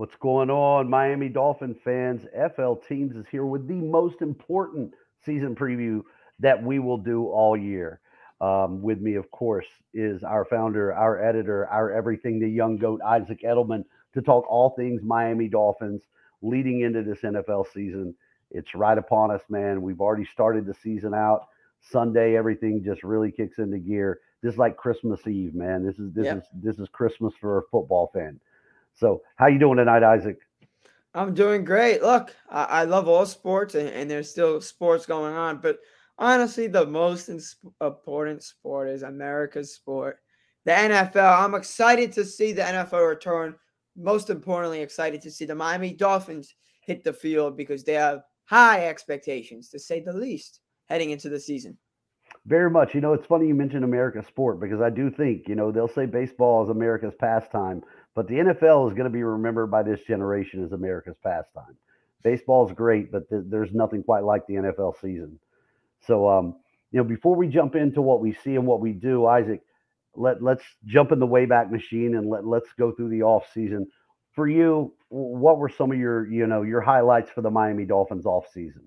What's going on, Miami Dolphin fans? FL Teams is here with the most important season preview that we will do all year. Um, with me, of course, is our founder, our editor, our everything, the young goat, Isaac Edelman, to talk all things Miami Dolphins leading into this NFL season. It's right upon us, man. We've already started the season out. Sunday, everything just really kicks into gear. This is like Christmas Eve, man. This is this yep. is this is Christmas for a football fan. So, how you doing tonight, Isaac? I'm doing great. Look, I, I love all sports, and, and, there's still sports going on. But honestly, the most important sport is America's sport, the NFL. I'm excited to see the NFL return. Most importantly, excited to see the Miami Dolphins hit the field because they have high expectations, to say the least, heading into the season. Very much. You know, it's funny you mentioned America's sport because I do think, you know, they'll say baseball is America's pastime but the NFL is going to be remembered by this generation as America's pastime. Baseball is great, but th- there's nothing quite like the NFL season. So, um, you know, before we jump into what we see and what we do, Isaac, let let's jump in the wayback machine and let let's go through the off season. For you, what were some of your you know your highlights for the Miami Dolphins off season?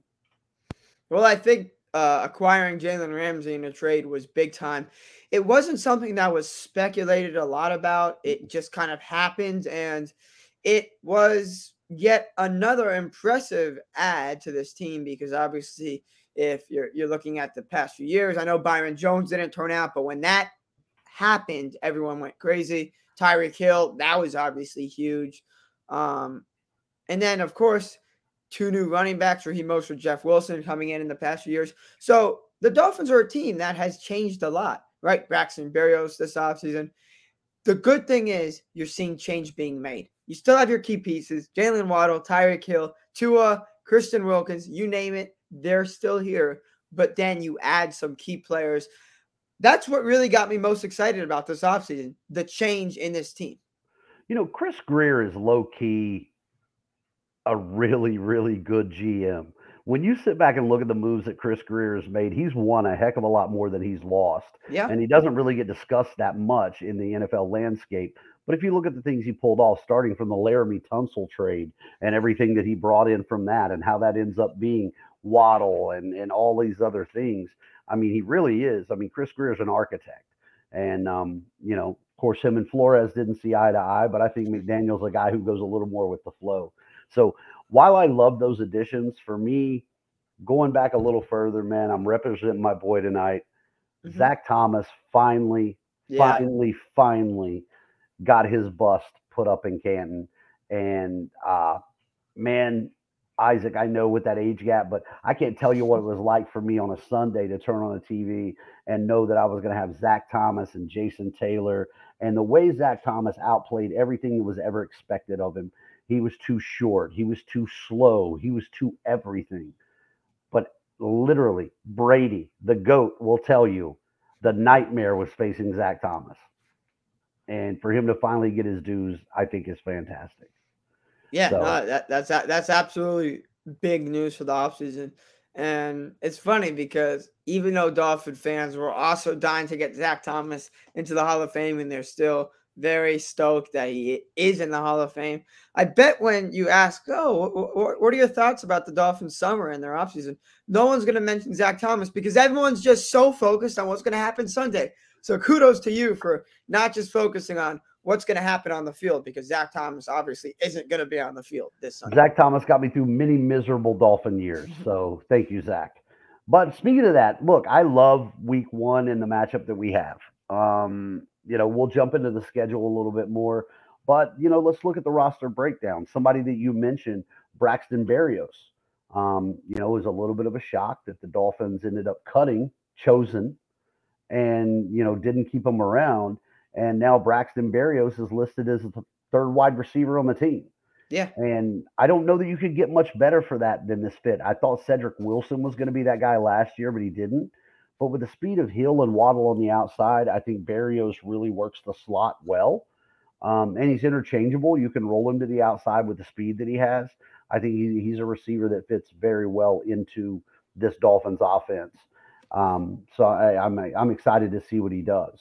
Well, I think uh, acquiring Jalen Ramsey in a trade was big time. It wasn't something that was speculated a lot about. It just kind of happened, and it was yet another impressive add to this team because obviously, if you're you're looking at the past few years, I know Byron Jones didn't turn out, but when that happened, everyone went crazy. Tyreek Hill, that was obviously huge. Um, and then, of course, two new running backs, Raheem Mostert, Jeff Wilson coming in in the past few years. So the Dolphins are a team that has changed a lot, right? Braxton Berrios this offseason. The good thing is you're seeing change being made. You still have your key pieces, Jaylen Waddle, Tyreek Hill, Tua, Christian Wilkins, you name it, they're still here. But then you add some key players. That's what really got me most excited about this offseason, the change in this team. You know, Chris Grier is low key a really, really good GM. When you sit back and look at the moves that Chris Grier has made, he's won a heck of a lot more than he's lost. Yeah. And he doesn't really get discussed that much in the NFL landscape. But if you look at the things he pulled off, starting from the Laremy Tunsil trade and everything that he brought in from that, and how that ends up being Waddle and, and all these other things, I mean, he really is. I mean, Chris Grier is an architect. And, um, you know, of course, him and Flores didn't see eye to eye, but I think McDaniel's a guy who goes a little more with the flow. So while I love those additions, for me, going back a little further, man, I'm representing my boy tonight. Mm-hmm. Zach Thomas finally, yeah. finally, finally got his bust put up in Canton. And uh man, Isaac, I know with that age gap, but I can't tell you what it was like for me on a Sunday to turn on the TV and know that I was going to have Zach Thomas and Jason Taylor and the way Zach Thomas outplayed everything that was ever expected of him. He was too short. He was too slow. He was too everything. But literally, Brady, the GOAT, will tell you the nightmare was facing Zach Thomas. And for him to finally get his dues, I think is fantastic. Yeah, so, no, that, that's that's absolutely big news for the offseason. And it's funny because even though Dolphin fans were also dying to get Zach Thomas into the Hall of Fame, and they're still very stoked that he is in the Hall of Fame. I bet when you ask, oh, what, what are your thoughts about the Dolphins' summer and their offseason? No one's going to mention Zach Thomas because everyone's just so focused on what's going to happen Sunday. So kudos to you for not just focusing on what's going to happen on the field because Zach Thomas obviously isn't going to be on the field this Sunday. Zach Thomas got me through many miserable Dolphin years. So thank you, Zach. But speaking of that, look, I love week one and the matchup that we have. Um, you know, we'll jump into the schedule a little bit more. But, you know, let's look at the roster breakdown. Somebody that you mentioned, Braxton Berrios, um, you know, was a little bit of a shock that the Dolphins ended up cutting Chosen and, you know, didn't keep him around. And now Braxton Berrios is listed as the third wide receiver on the team. Yeah. And I don't know that you could get much better for that than this fit. I thought Cedric Wilson was going to be that guy last year, but he didn't. But with the speed of Hill and Waddle on the outside, I think Berrios really works the slot well. Um, and he's interchangeable. You can roll him to the outside with the speed that he has. I think he, he's a receiver that fits very well into this Dolphins offense. Um, so I, am I'm, I'm excited to see what he does.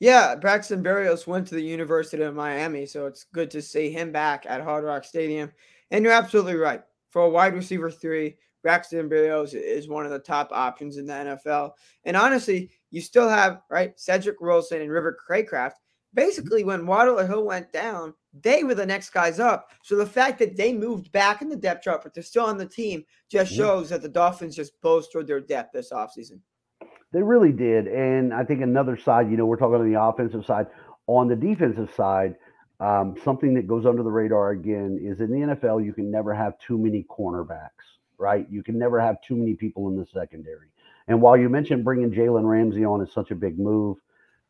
Yeah, Braxton Berrios went to the University of Miami, so it's good to see him back at Hard Rock Stadium. And you're absolutely right. For a wide receiver three, Braxton Berrios is one of the top options in the NFL. And honestly, you still have right Cedric Wilson and River Cracraft. Basically, when Waddle or Hill went down, they were the next guys up. So the fact that they moved back in the depth chart, but they're still on the team, just shows that the Dolphins just bolstered their depth this offseason. They really did. And I think another side, you know, we're talking on the offensive side. On the defensive side, um, something that goes under the radar again is in the NFL, you can never have too many cornerbacks, right? You can never have too many people in the secondary. And while you mentioned bringing Jalen Ramsey on is such a big move,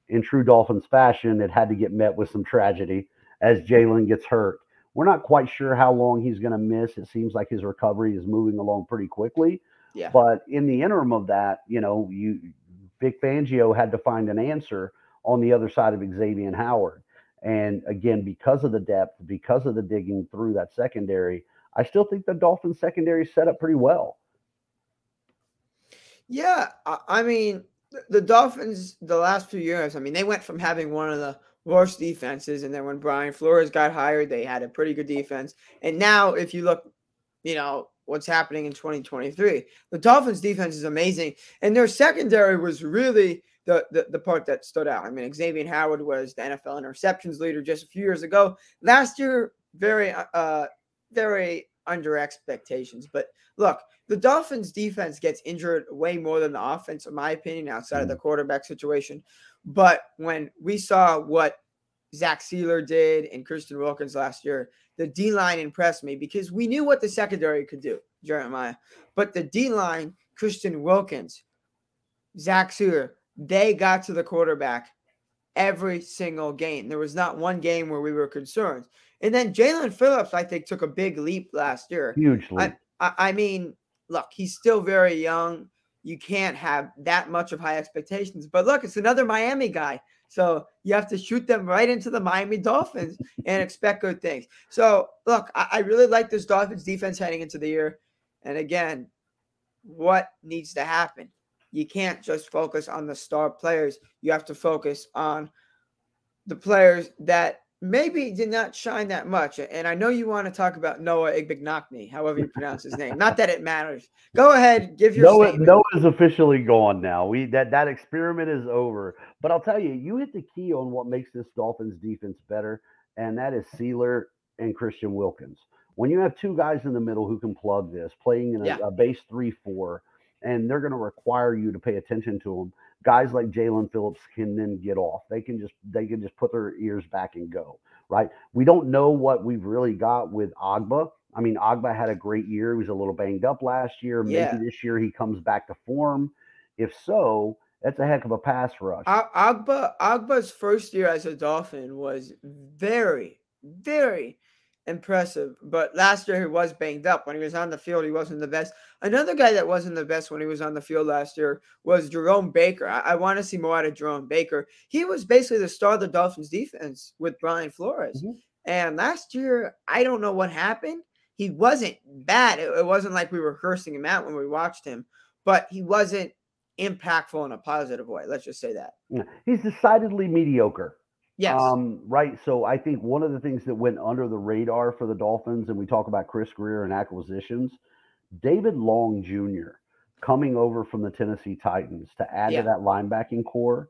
in true Dolphins fashion, it had to get met with some tragedy as Jalen gets hurt. We're not quite sure how long he's going to miss. It seems like his recovery is moving along pretty quickly. Yeah. But in the interim of that, you know, you Vic Fangio had to find an answer on the other side of Xavier Howard. And again, because of the depth, because of the digging through that secondary, I still think the Dolphins secondary set up pretty well. Yeah, I mean, the Dolphins the last few years, I mean, they went from having one of the worst defenses, and then when Brian Flores got hired, they had a pretty good defense. And now, if you look, you know what's happening in 2023, the Dolphins' defense is amazing, and their secondary was really the, the, the part that stood out. I mean, Xavier Howard was the NFL interceptions leader just a few years ago. Last year, very uh very under expectations. But look, the Dolphins defense gets injured way more than the offense, in my opinion, outside of the mm. quarterback situation. But when we saw what Zach Sieler did and Christian Wilkins last year, the D line impressed me because we knew what the secondary could do, Jeremiah. But the D line, Christian Wilkins, Zach Sieler, they got to the quarterback every single game. There was not one game where we were concerned. And then Jaelan Phillips, I think, took a big leap last year. Huge leap. I, I, I mean, look, he's still very young. You can't have that much of high expectations. But look, it's another Miami guy. So you have to shoot them right into the Miami Dolphins and expect good things. So look, I, I really like this Dolphins defense heading into the year. And again, what needs to happen? You can't just focus on the star players. You have to focus on the players that maybe did not shine that much. And I know you want to talk about Noah Igbinoghene, however you pronounce his name. Not that it matters. Go ahead, give your Noah. Noah is officially gone now. We that that experiment is over. But I'll tell you, you hit the key on what makes this Dolphins defense better, and that is Sieler and Christian Wilkins. When you have two guys in the middle who can plug this, playing in a, yeah. a base three-four, and they're going to require you to pay attention to them guys like Jaelan Phillips can then get off. They can just they can just put their ears back and go. Right. We don't know what we've really got with Ogbah. I mean, Ogbah had a great year. He was a little banged up last year. Maybe yeah. this year he comes back to form. If so, that's a heck of a pass rush. Ogbah Ogbah's first year as a Dolphin was very, very impressive. But last year he was banged up. When he was on the field, he wasn't the best. Another guy that wasn't the best when he was on the field last year was Jerome Baker. I, I want to see more out of Jerome Baker. He was basically the star of the Dolphins defense with Brian Flores. Mm-hmm. And last year, I don't know what happened. He wasn't bad. It, it wasn't like we were cursing him out when we watched him, but he wasn't impactful in a positive way. Let's just say that. He's decidedly mediocre. Yes. Um, right. So I think one of the things that went under the radar for the Dolphins, and we talk about Chris Grier and acquisitions, David Long Jr. coming over from the Tennessee Titans to add yeah. to that linebacking core,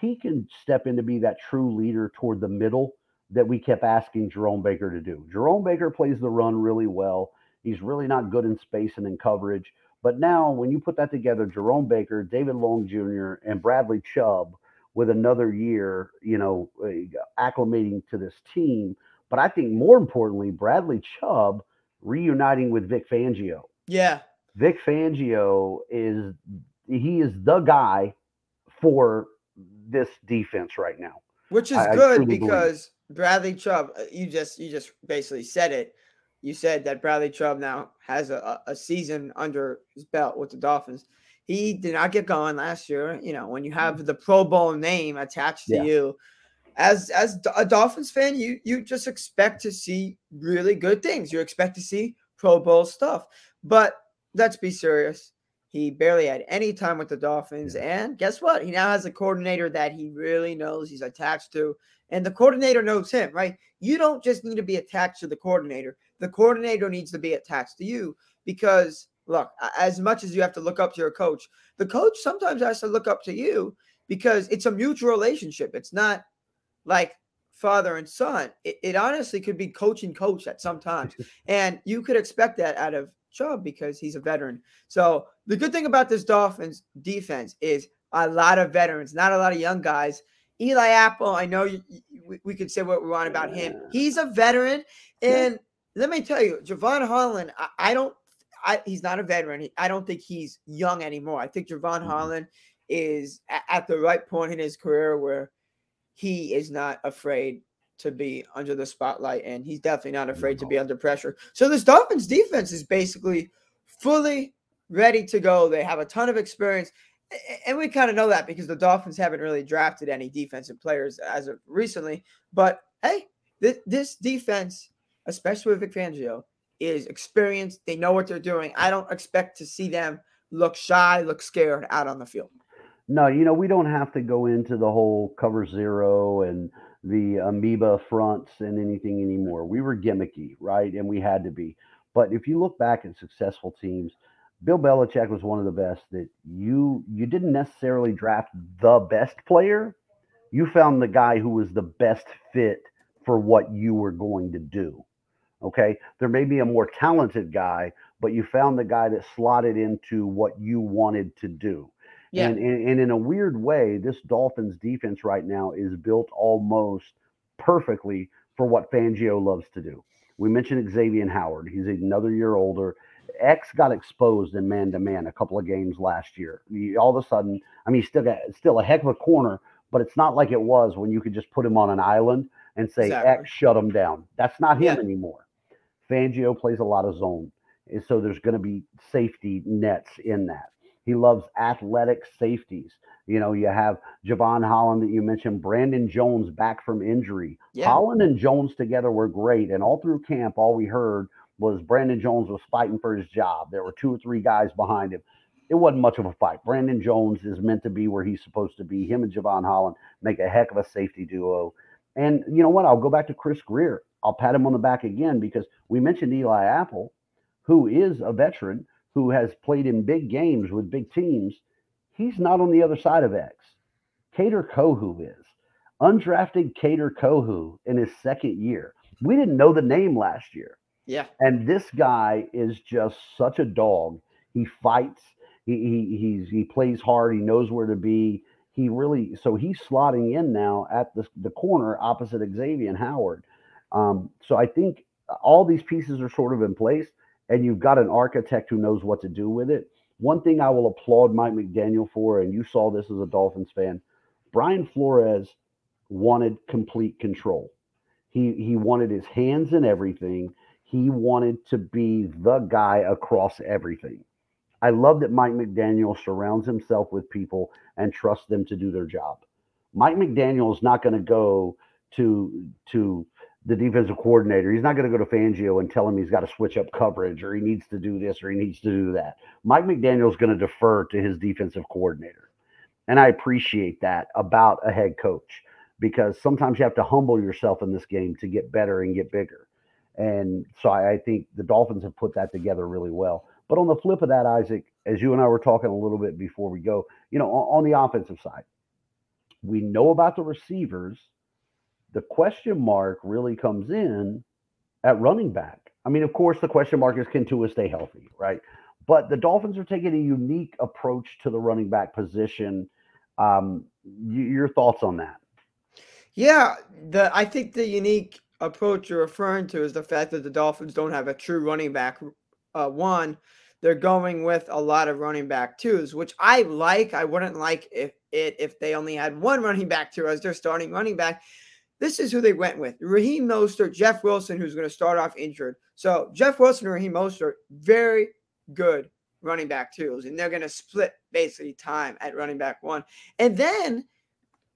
he can step in to be that true leader toward the middle that we kept asking Jerome Baker to do. Jerome Baker plays the run really well. He's really not good in space and in coverage. But now, when you put that together, Jerome Baker, David Long Jr., and Bradley Chubb with another year, you know, uh, acclimating to this team. But I think more importantly, Bradley Chubb reuniting with Vic Fangio. Yeah. Vic Fangio is he is the guy for this defense right now. Which is I, good I because believe. Bradley Chubb, uh, you just you just basically said it. You said that Bradley Chubb now has a, a season under his belt with the Dolphins. He did not get going last year. You know, when you have mm. the Pro Bowl name attached to yeah. you, as as a Dolphins fan, you you just expect to see really good things. You expect to see Pro Bowl stuff. But let's be serious. He barely had any time with the Dolphins. Yeah. And guess what? He now has a coordinator that he really knows he's attached to. And the coordinator knows him, right? You don't just need to be attached to the coordinator. The coordinator needs to be attached to you because, look, as much as you have to look up to your coach, the coach sometimes has to look up to you because it's a mutual relationship. It's not like father and son. It, it honestly could be coach and coach at sometimes. and you could expect that out of Chubb because he's a veteran. So the good thing about this Dolphins defense is a lot of veterans, not a lot of young guys. Eli Apple, I know you, we, we can say what we want about him. He's a veteran, and let me tell you, Jevon Holland. I, I don't. I, he's not a veteran. I don't think he's young anymore. I think Jevon mm-hmm. Holland is at, at the right point in his career where he is not afraid to be under the spotlight, and he's definitely not afraid to be under pressure. So this Dolphins defense is basically fully ready to go. They have a ton of experience. And we kind of know that because the Dolphins haven't really drafted any defensive players as of recently. But hey, this, this defense, especially with Vic Fangio, is experienced. They know what they're doing. I don't expect to see them look shy, look scared out on the field. No, you know, we don't have to go into the whole cover zero and the amoeba fronts and anything anymore. We were gimmicky, right? And we had to be. But if you look back at successful teams, Bill Belichick was one of the best that you you didn't necessarily draft the best player. You found the guy who was the best fit for what you were going to do. Okay. There may be a more talented guy, but you found the guy that slotted into what you wanted to do. Yeah. And, and, and in a weird way, this Dolphins defense right now is built almost perfectly for what Fangio loves to do. We mentioned Xavier Howard. He's another year older. X got exposed in man to man a couple of games last year. He, all of a sudden, I mean, he's still got still a heck of a corner, but it's not like it was when you could just put him on an island and say exactly. X shut him down. That's not him yeah. anymore. Fangio plays a lot of zone, and so there's going to be safety nets in that. He loves athletic safeties. You know, you have Jevon Holland that you mentioned, Brandon Jones back from injury. Yeah. Holland and Jones together were great. And all through camp, all we heard was Brandon Jones was fighting for his job. There were two or three guys behind him. It wasn't much of a fight. Brandon Jones is meant to be where he's supposed to be. Him and Jevon Holland make a heck of a safety duo. And you know what? I'll go back to Chris Grier. I'll pat him on the back again because we mentioned Eli Apple, who is a veteran, who has played in big games with big teams, he's not on the other side of X. Kader Kohou is. Undrafted Kader Kohou in his second year. We didn't know the name last year. Yeah. And this guy is just such a dog. He fights. He, he he's he plays hard. He knows where to be. He really so he's slotting in now at the the corner opposite Xavier Howard. Um, so I think all these pieces are sort of in place and you've got an architect who knows what to do with it. One thing I will applaud Mike McDaniel for, and you saw this as a Dolphins fan, Brian Flores wanted complete control. He he wanted his hands in everything. He wanted to be the guy across everything. I love that Mike McDaniel surrounds himself with people and trusts them to do their job. Mike McDaniel is not going to go to to the defensive coordinator. He's not going to go to Fangio and tell him he's got to switch up coverage or he needs to do this or he needs to do that. Mike McDaniel is going to defer to his defensive coordinator. And I appreciate that about a head coach because sometimes you have to humble yourself in this game to get better and get bigger. And so I, I think the Dolphins have put that together really well. But on the flip of that, Isaac, as you and I were talking a little bit before we go, you know, on, on the offensive side, we know about the receivers – the question mark really comes in at running back. I mean, of course, the question mark is can Tua stay healthy, right? But the Dolphins are taking a unique approach to the running back position. Um, your thoughts on that? Yeah, the I think the unique approach you're referring to is the fact that the Dolphins don't have a true running back. Uh, one, they're going with a lot of running back twos, which I like. I wouldn't like if it if they only had one running back two as their starting running back this is who they went with Raheem Mostert, Jeff Wilson, who's going to start off injured. So, Jeff Wilson and Raheem Mostert, very good running back twos, and they're going to split basically time at running back one. And then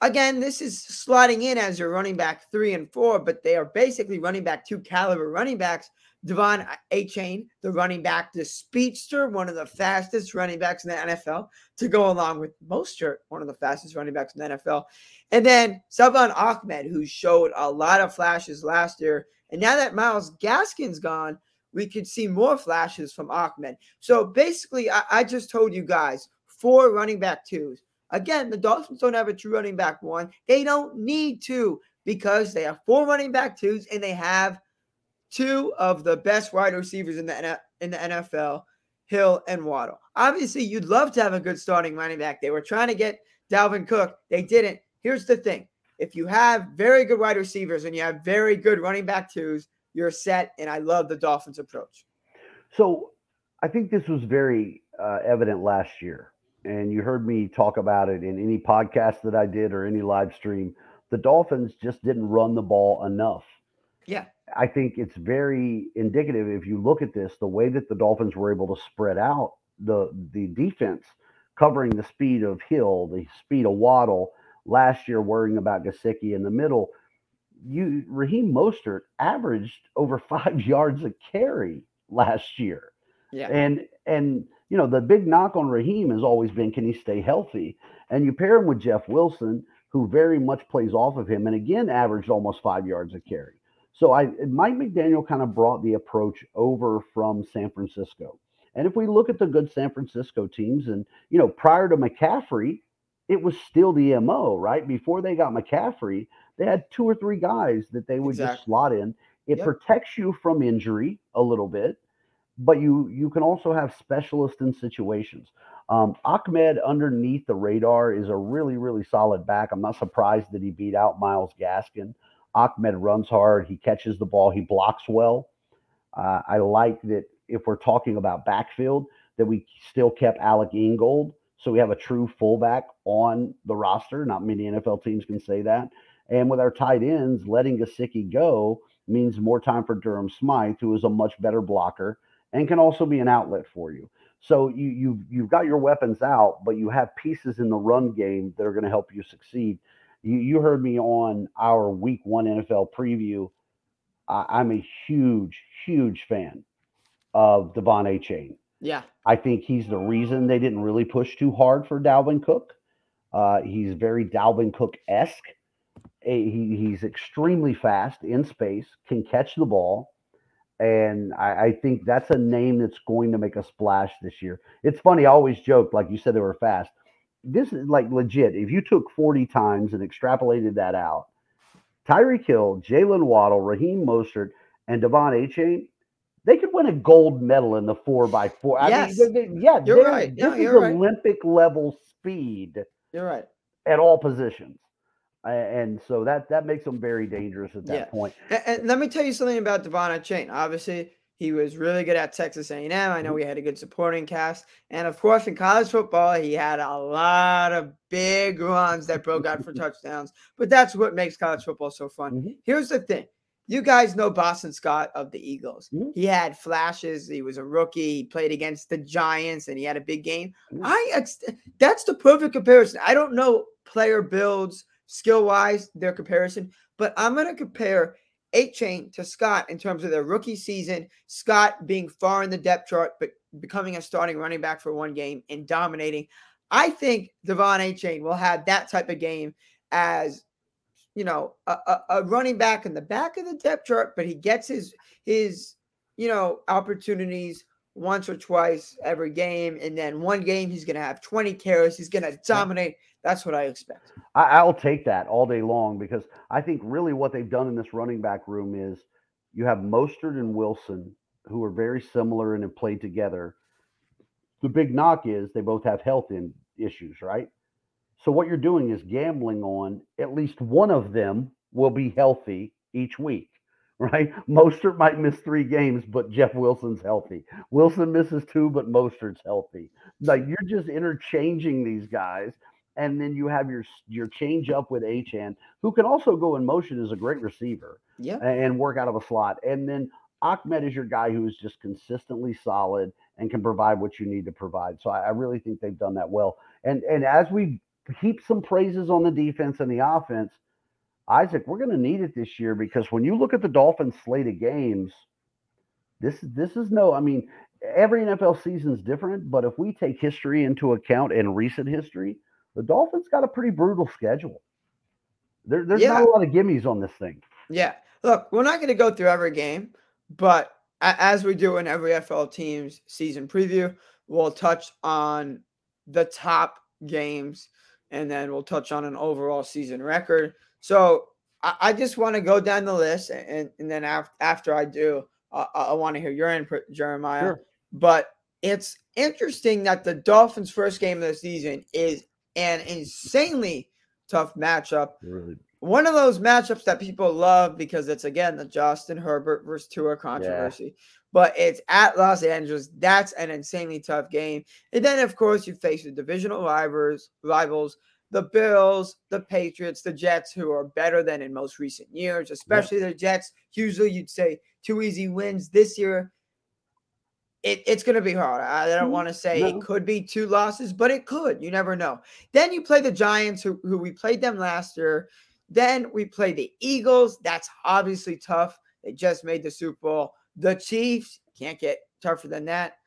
again, this is slotting in as your running back three and four, but they are basically running back two caliber running backs. De'Von uh, Achane, the running back, the speedster, one of the fastest running backs in the NFL, to go along with Mostert, one of the fastest running backs in the NFL. And then Salvon Ahmed, who showed a lot of flashes last year. And now that Myles Gaskin's gone, we could see more flashes from Ahmed. So basically, I, I just told you guys four running back twos. Again, the Dolphins don't have a true running back one. They don't need to because they have four running back twos and they have two of the best wide receivers in the in the NFL, Hill and Waddle. Obviously, you'd love to have a good starting running back. They were trying to get Dalvin Cook. They didn't. Here's the thing. If you have very good wide receivers and you have very good running back twos, you're set. And I love the Dolphins approach. So I think this was very uh, evident last year. And you heard me talk about it in any podcast that I did or any live stream. The Dolphins just didn't run the ball enough. Yeah. I think it's very indicative if you look at this, the way that the Dolphins were able to spread out the the defense, covering the speed of Hill, the speed of Waddle, last year worrying about Gesicki in the middle. You Raheem Mostert averaged over five yards a carry last year. Yeah. And and you know, the big knock on Raheem has always been can he stay healthy? And you pair him with Jeff Wilson, who very much plays off of him and again averaged almost five yards a carry. So I Mike McDaniel kind of brought the approach over from San Francisco. And if we look at the good San Francisco teams, and you know, prior to McCaffrey, it was still the MO, right? Before they got McCaffrey, they had two or three guys that they would exactly. just slot in. It yep. protects you from injury a little bit, but you you can also have specialists in situations. Um, Ahmed underneath the radar is a really really solid back. I'm not surprised that he beat out Myles Gaskin. Ahmed runs hard. He catches the ball. He blocks well. Uh, I like that if we're talking about backfield, that we still kept Alec Ingold. So we have a true fullback on the roster. Not many NFL teams can say that. And with our tight ends, letting Gesicki go means more time for Durham Smythe, who is a much better blocker and can also be an outlet for you. So you you've you've got your weapons out, but you have pieces in the run game that are going to help you succeed. You, you heard me on our week one NFL preview. I, am a huge, huge fan of De'Von Achane. Yeah. I think he's the reason they didn't really push too hard for Dalvin Cook. Uh, he's very Dalvin Cook esque. He, he's extremely fast in space, can catch the ball. And I, I, think that's a name that's going to make a splash this year. It's funny, I always joke, like you said, they were fast this is like legit. If you took 40 times and extrapolated that out, Tyreek Hill, Jaylen Waddle, Raheem Mostert, and De'Von Achane, they could win a gold medal in the four by four. Yes. I mean, yeah, you're right. This is right. Olympic level speed. You're right. At all positions. And so that that makes them very dangerous at that yeah. point. And, and, let me tell you something about De'Von Achane. Obviously, he was really good at Texas A&M. I know mm-hmm. we had a good supporting cast, and of course, in college football, he had a lot of big runs that broke out for touchdowns. But that's what makes college football so fun. Mm-hmm. Here's the thing: you guys know Boston Scott of the Eagles. Mm-hmm. He had flashes. He was a rookie. He played against the Giants, and he had a big game. Mm-hmm. I that's the perfect comparison. I don't know player builds skill wise their comparison, but I'm going to compare Achane to Scott in terms of their rookie season. Scott being far in the depth chart, but becoming a starting running back for one game and dominating. I think De'Von Achane will have that type of game as you know a, a, a, running back in the back of the depth chart, but he gets his his you know opportunities once or twice every game, and then one game he's going to have 20 carries. He's going to dominate. That's what I expect. I, will take that all day long because I think really what they've done in this running back room is you have Mostert and Wilson, who are very similar and have played together. The big knock is they both have health in, issues, right? So what you're doing is gambling on at least one of them will be healthy each week, right? Mostert might miss three games, but Jeff Wilson's healthy. Wilson misses two, but Mostert's healthy. Like you're just interchanging these guys and then you have your your change up with Achane, who can also go in motion as a great receiver, yeah, and work out of a slot. And then Ahmed is your guy who is just consistently solid and can provide what you need to provide. So I, I really think they've done that well. And and as we heap some praises on the defense and the offense. Isaac, we're going to need it this year because when you look at the Dolphins' slate of games, this this is no. I mean, every NFL season is different, but if we take history into account and recent history, the Dolphins got a pretty brutal schedule. There, there's Yeah. not a lot of gimmies on this thing. Yeah. Look, we're not going to go through every game, but as we do in every FL team's season preview, we'll touch on the top games and then we'll touch on an overall season record. So I, I just want to go down the list and, and then after, after I do, uh, I, I want to hear your input, Jeremiah. Sure. But it's interesting that the Dolphins' first game of the season is an insanely tough matchup Really, one of those matchups that people love because it's again the Justin Herbert versus Tua controversy. But it's at Los Angeles. That's an insanely tough game. And then of course you face the divisional rivals, rivals, the Bills, the Patriots, the Jets, who are better than in most recent years, especially the Jets. Usually you'd say two easy wins. This year, it, it's going to be hard. I, don't Mm, want to say no. it could be two losses, but it could. You never know. Then you play the Giants, who, who we played them last year. Then we play the Eagles. That's obviously tough. They just made the Super Bowl. The Chiefs can't get tougher than that.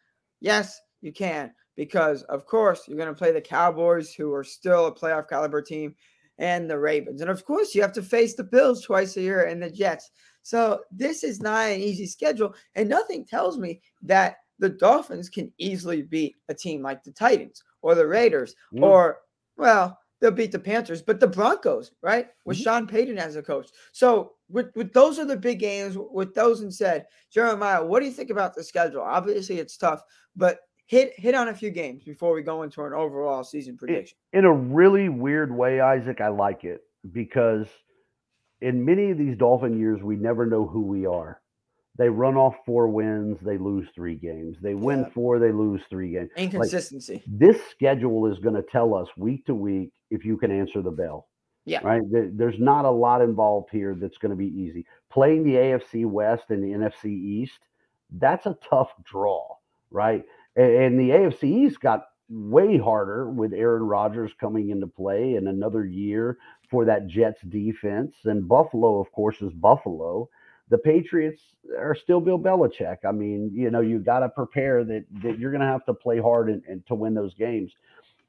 Yes, you can, because of course you're going to play the Cowboys, who are still a playoff caliber team, and the Ravens. And of course, you have to face the Bills twice a year and the Jets. So this is not an easy schedule. And nothing tells me that the Dolphins can easily beat a team like the Titans or the Raiders Mm. or, well, they'll beat the Panthers, but the Broncos, right? With Mhm. Sean Payton as a coach. So with, with those are the big games. With those and said, Jeremiah, what do you think about the schedule? Obviously, it's tough, but hit hit on a few games before we go into an overall season prediction. in a really weird way, Isaac, I like it because in many of these Dolphin years, we never know who we are. They run off four wins, they lose three games. They win Yeah. four, they lose three games. Inconsistency. This schedule is going to tell us week to week if you can answer the bell. Yeah. Right. There's not a lot involved here that's going to be easy. Playing the AFC West and the NFC East, that's a tough draw. Right. And the AFC East got way harder with Aaron Rodgers coming into play and another year for that Jets defense. And Buffalo, of course, is Buffalo. The Patriots are still Bill Belichick. I mean, you know, you got to prepare that, that you're going to have to play hard and, and to win those games.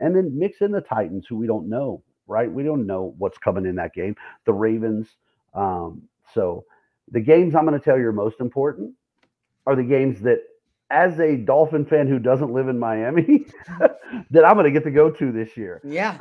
And then mix in the Titans, who we don't know, right? We don't know what's coming in that game. The Ravens. Um, so the games I'm going to tell you are most important are the games that, as a Dolphin fan who doesn't live in Miami, that I'm going to get to go to this year. Yeah.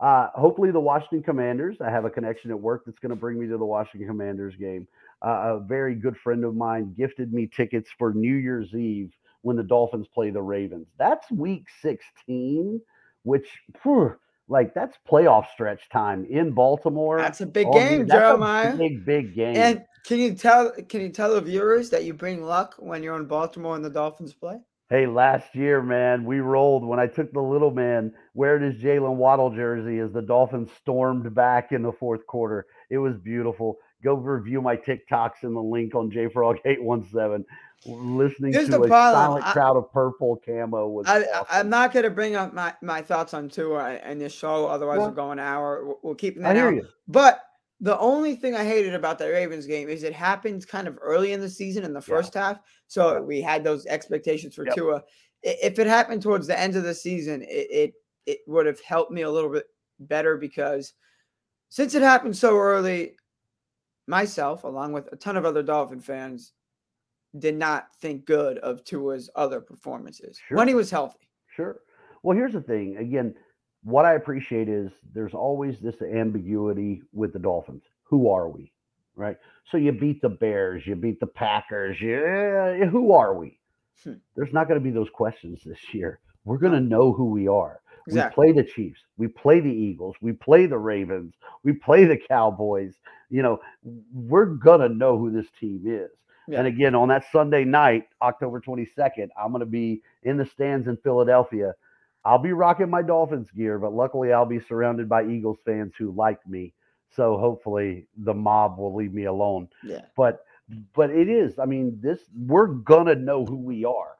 Uh, hopefully, the Washington Commanders. I have a connection at work that's going to bring me to the Washington Commanders game. Uh, a very good friend of mine gifted me tickets for New Year's Eve when the Dolphins play the Ravens. That's week 16, which, phew, like, that's playoff stretch time in Baltimore. That's a big Oh, game, that's a Jeremiah. Big, big game. And can you tell can you tell the viewers that you bring luck when you're in Baltimore and the Dolphins play? Hey, last year, man, we rolled when I took the little man wearing his Jaylen Waddle jersey as the Dolphins stormed back in the fourth quarter. It was beautiful. Go review my TikToks in the link on JFrog817. Listening Here's to the a problem. silent I- crowd of purple camo was I, awesome. I'm not going to bring up my, my thoughts on Tua and this show. Otherwise, we'll go an hour. We'll, keep that out. But the only thing I hated about the Ravens game is it happened kind of early in the season in the Yeah. first half. So Yeah. we had those expectations for Yep. Tua. If it happened towards the end of the season, it, it it would have helped me a little bit better because since it happened so early, myself, along with a ton of other Dolphin fans, did not think good of Tua's other performances when he was healthy. Sure. Well, here's the thing. Again, what I appreciate is there's always this ambiguity with the Dolphins. Who are we? Right. So you beat the Bears, you beat the Packers. Yeah, who are we? Hmm. There's not going to be those questions this year. We're going to know who we are. Exactly. We play the Chiefs. We play the Eagles. We play the Ravens. We play the Cowboys. You know, we're going to know who this team is. Yeah. And again, on that Sunday night, October 22nd, I'm going to be in the stands in Philadelphia. I'll be rocking my Dolphins gear, but luckily I'll be surrounded by Eagles fans who like me. So hopefully the mob will leave me alone. Yeah. But but it is. I mean, this we're gonna know who we are.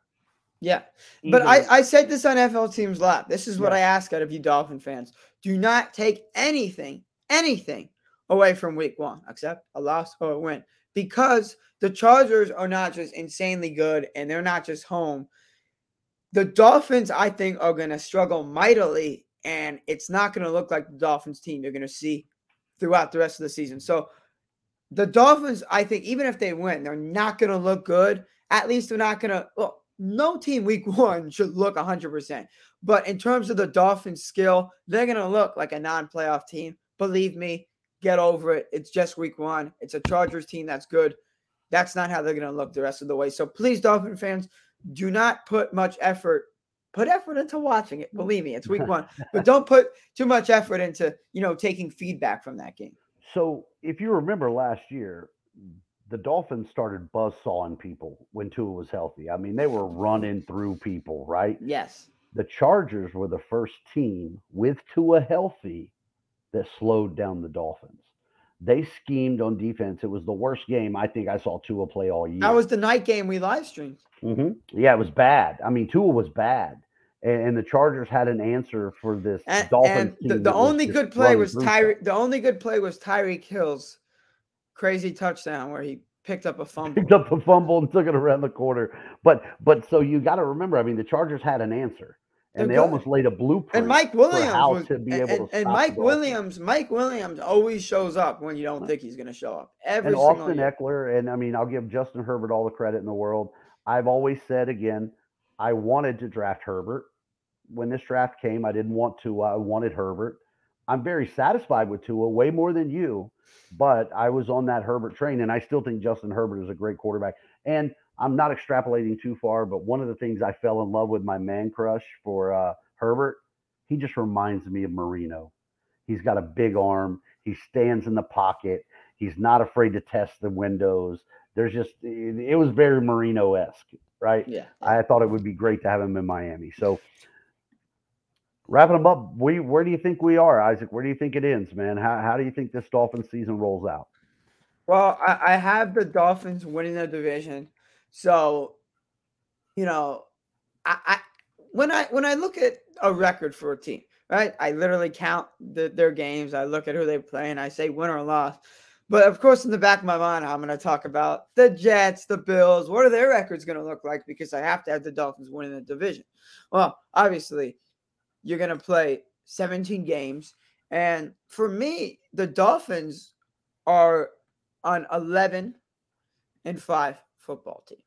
Yeah. But I, I said this on FL Teams Lab. This is what Yeah. I ask out of you Dolphin fans. do not take anything, anything away from week one, except a loss or a win, because the Chargers are not just insanely good and they're not just home. The Dolphins, I think, are going to struggle mightily, and it's not going to look like the Dolphins team you're going to see throughout the rest of the season. So, the Dolphins, I think, even if they win, they're not going to look good. At least they're not going to. Well, no team week one should look 100%. But in terms of the Dolphins' skill, they're going to look like a non playoff team. Believe me, get over it. It's just week one. It's a Chargers team that's good. That's not how they're going to look the rest of the way. So please, Dolphin fans, do not put much effort. Put effort into watching it. Mm. Believe me, it's week one. but don't put too much effort into, you know, taking feedback from that game. So if you remember last year, the Dolphins started buzz sawing people when Tua was healthy. I mean, they were running through people, right? Yes. The Chargers were the first team with Tua healthy that slowed down the Dolphins. They schemed on defense. It was the worst game I think I saw Tua play all year. That was the night game we live streamed. Mm-hmm. Yeah, it was bad. I mean, Tua was bad, and, and the Chargers had an answer for this And, Dolphins. and the, team the that only good play was through Tyreek. The only good play was Tyreek Hill's crazy touchdown where he picked up a fumble. picked up the fumble and took it around the corner. But but so you got to remember, I mean, the Chargers had an answer, and They're they good. almost laid a blueprint. And Mike for Williams how was, to be able and- to and Mike Williams, Mike Williams always shows up when you don't think he's going to show up. Every and single Austin year. Ekeler, and I mean, I'll give Justin Herbert all the credit in the world. I've always said again, I wanted to draft Herbert. When this draft came, I didn't want to. I wanted Herbert. I'm very satisfied with Tua, way more than you, but I was on that Herbert train, and I still think Justin Herbert is a great quarterback. And I'm not extrapolating too far, but one of the things I fell in love with my man crush for uh, Herbert, he just reminds me of Marino. He's got a big arm. He stands in the pocket. He's not afraid to test the windows. There's just it, it was very Marino esque, right? Yeah. I thought it would be great to have him in Miami. So wrapping them up, we where do you think we are, Isaac? Where do you think it ends, man? How how do you think this Dolphin season rolls out? Well, I, I have the Dolphins winning the division. So, you know, I, I when I when I look at a record for a team, right? I literally count the, their games. I look at who they play and I say win or loss. But of course, in the back of my mind, I'm going to talk about the Jets, the Bills. What are their records going to look like? Because I have to have the Dolphins winning the division. Well, obviously, you're going to play 17 games. And for me, the Dolphins are on 11 and 5 football team.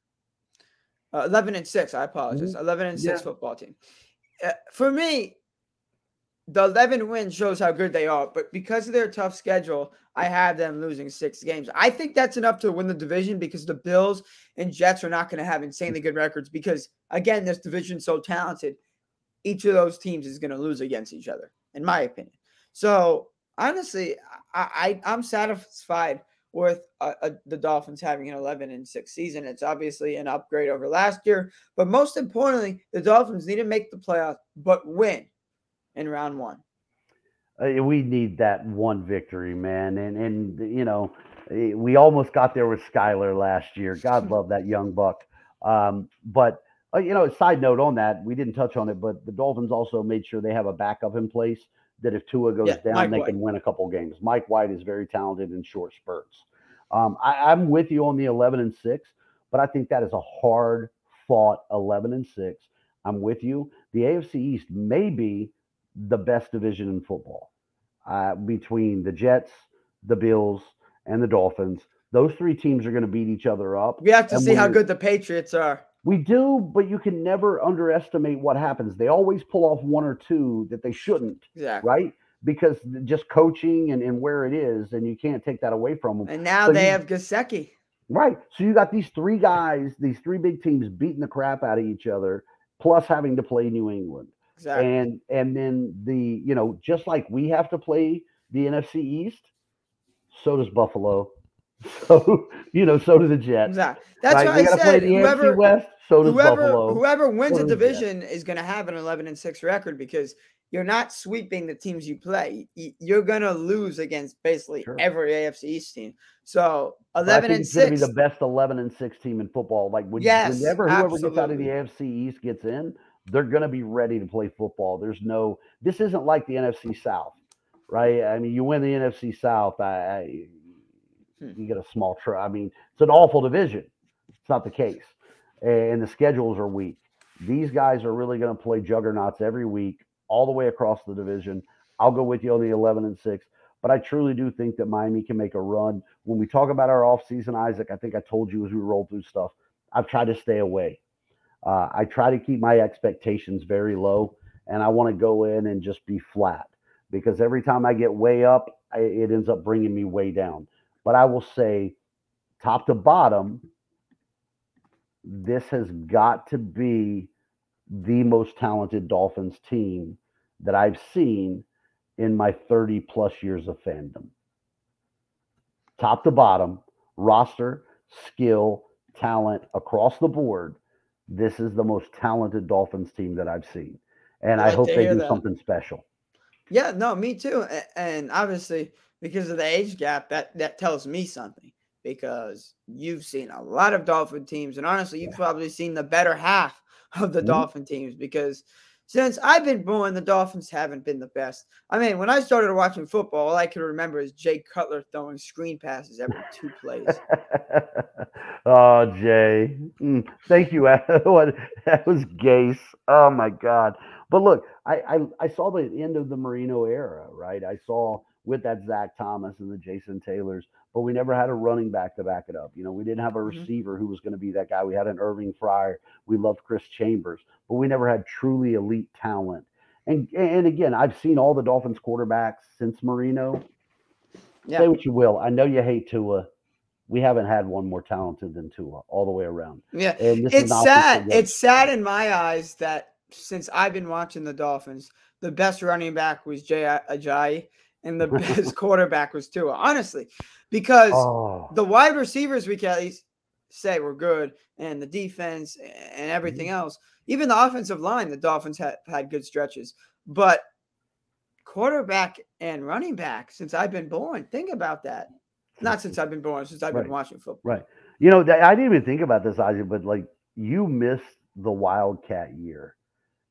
Uh, 11 and 6, I apologize. 11 and 6 Yeah. football team. Uh, for me, the 11 wins shows how good they are, but because of their tough schedule, I have them losing six games. I think that's enough to win the division because the Bills and Jets are not going to have insanely good records because, again, this division's so talented. Each of those teams is going to lose against each other, in my opinion. So, honestly, I, I, I'm satisfied with uh, uh, the Dolphins having an 11 and 6 season. It's obviously an upgrade over last year, but most importantly, the Dolphins need to make the playoffs, but win in round one. Uh, we need that one victory, man. And and you know, eh, we almost got there with Skylar last year. God love that young buck. Um, but uh, you know, a side note on that, we didn't touch on it, but the Dolphins also made sure they have a backup in place that if Tua goes Yeah, down, Mike they White. can win a couple games. Mike White is very talented in short spurts. Um, I, I'm with you on the 11 and six, but I think that is a hard fought 11 and six. I'm with you. The AFC East may be the best division in football uh, between the Jets, the Bills, and the Dolphins. Those three teams are going to beat each other up. We have to see how good the Patriots are. We do, but you can never underestimate what happens. They always pull off one or two that they shouldn't, Exactly. right? Because just coaching and, and where it is, and you can't take that away from them. And now So they you- have Gesicki. Right. So you got these three guys, these three big teams beating the crap out of each other, plus having to play New England. Exactly. and and then the you know just like we have to play the NFC East, so does Buffalo. So you know, so do the Jets. exactly. That's right? why They I gotta play said the whoever West. So does whoever Buffalo. whoever wins a division is going to have an 11 and 6 record because you're not sweeping the teams you play. You're going to lose against basically Sure. every AFC East team. So 11 and it's going to be 6 the best eleven and six team in football. Like when, Yes, whenever whoever gets out of the AFC East gets in, they're going to be ready to play football. There's no, this isn't like the NFC South, right? I mean, you win the NFC South, I, I hmm. you get a small try. I mean, it's an awful division. It's not the case. And the schedules are weak. These guys are really going to play juggernauts every week, all the way across the division. I'll go with you on the 11 and 6. But I truly do think that Miami can make a run. When we talk about our offseason, Isaac, I think I told you as we roll through stuff, I've tried to stay away. Uh, I try to keep my expectations very low, and I want to go in and just be flat because every time I get way up, I, it ends up bringing me way down. But I will say, top to bottom, this has got to be the most talented Dolphins team that I've seen in my 30 plus years of fandom. Top to bottom, roster, skill, talent across the board. This is the most talented Dolphins team that I've seen. And I, I hope they do that. something special. Yeah, no, me too. And obviously, because of the age gap, that that tells me something because you've seen a lot of Dolphin teams, and honestly, you've probably seen the better half of the mm-hmm. Dolphin teams because since I've been born, the Dolphins haven't been the best. I mean, when I started watching football, all I can remember is Jay Cutler throwing screen passes every two plays. oh, Jay. Mm, thank you. that was Gase. Oh, my God. But look, I, I, I saw the end of the Marino era, right? I saw with that Zach Thomas and the Jason Taylors, but we never had a running back to back it up. You know, we didn't have a mm-hmm. receiver who was going to be that guy. We had an Irving Fryar. We loved Chris Chambers, but we never had truly elite talent. And and again, I've seen all the Dolphins quarterbacks since Marino. Yeah. Say what you will. I know you hate Tua. We haven't had one more talented than Tua all the way around. Yeah. it's sad. It's sad in my eyes that since I've been watching the Dolphins, the best running back was Jay Ajayi and the best quarterback was Tua. Honestly, because oh. the wide receivers we can at least say were good, and the defense and everything mm-hmm. else, even the offensive line, the Dolphins had had good stretches, but quarterback and running back since I've been born. Think about that. Not since I've been born, since I've right. been watching football. Right. You know, I didn't even think about this, Isaac, but like you missed the Wildcat year.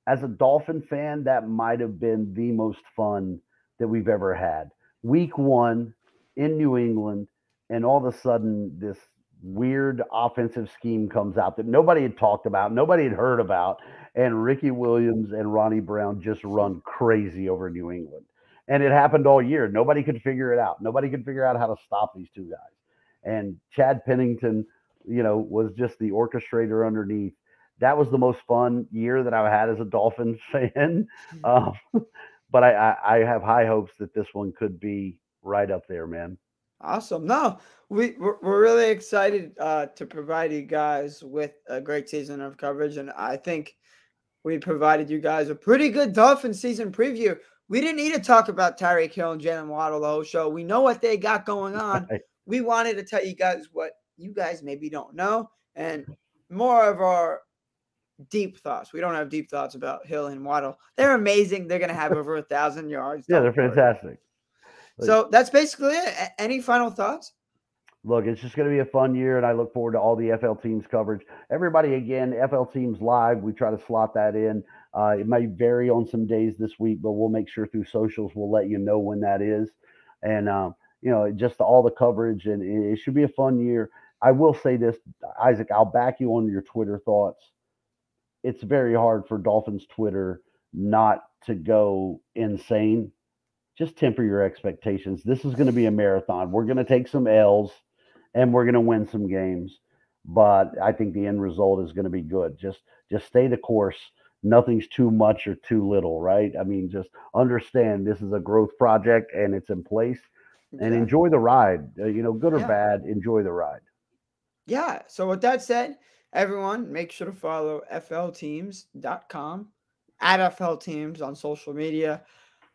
As a Dolphin fan, that might have been the most fun that we've ever had. Week one in New England, and all of a sudden, this weird offensive scheme comes out that nobody had talked about, nobody had heard about, and Ricky Williams and Ronnie Brown just run crazy over New England. And it happened all year. Nobody could figure it out. Nobody could figure out how to stop these two guys. And Chad Pennington, you know, was just the orchestrator underneath. That was the most fun year that I've had as a Dolphins fan. Um, but I, I, I have high hopes that this one could be right up there, man. Awesome. No, we we're, we're really excited uh, to provide you guys with a great season of coverage, and I think we provided you guys a pretty good Dolphin season preview. We didn't need to talk about Tyreek Hill and Jaylen Waddle the whole show. We know what they got going on. Right. We wanted to tell you guys what you guys maybe don't know, and more of our deep thoughts. We don't have deep thoughts about Hill and Waddle. They're amazing. They're going to have over a thousand yards. Yeah, they're fantastic. so that's basically it. Any final thoughts? Look, it's just going to be a fun year, and I look forward to all the FL teams coverage. Everybody, again, FL teams live. We try to slot that in. Uh, it may vary on some days this week, but we'll make sure through socials we'll let you know when that is. And um, you know, just all the coverage, and it should be a fun year. I will say this, Isaac. I'll back you on your Twitter thoughts it's very hard for Dolphins Twitter not to go insane. Just temper your expectations. This is going to be a marathon. We're going to take some L's and we're going to win some games, but I think the end result is going to be good. Just just stay the course. Nothing's too much or too little, right? I mean, just understand this is a growth project and it's in place and enjoy the ride. Uh, you know, good or yeah. bad, enjoy the ride. Yeah. So with that said, Everyone, make sure to follow flteams.com at FL Teams on social media.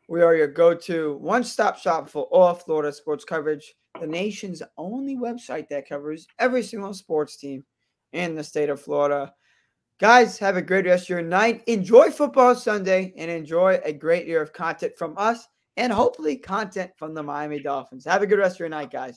We are your go to one stop shop for all Florida sports coverage, the nation's only website that covers every single sports team in the state of Florida. Guys, have a great rest of your night. Enjoy football Sunday and enjoy a great year of content from us and hopefully content from the Miami Dolphins. Have a good rest of your night, guys.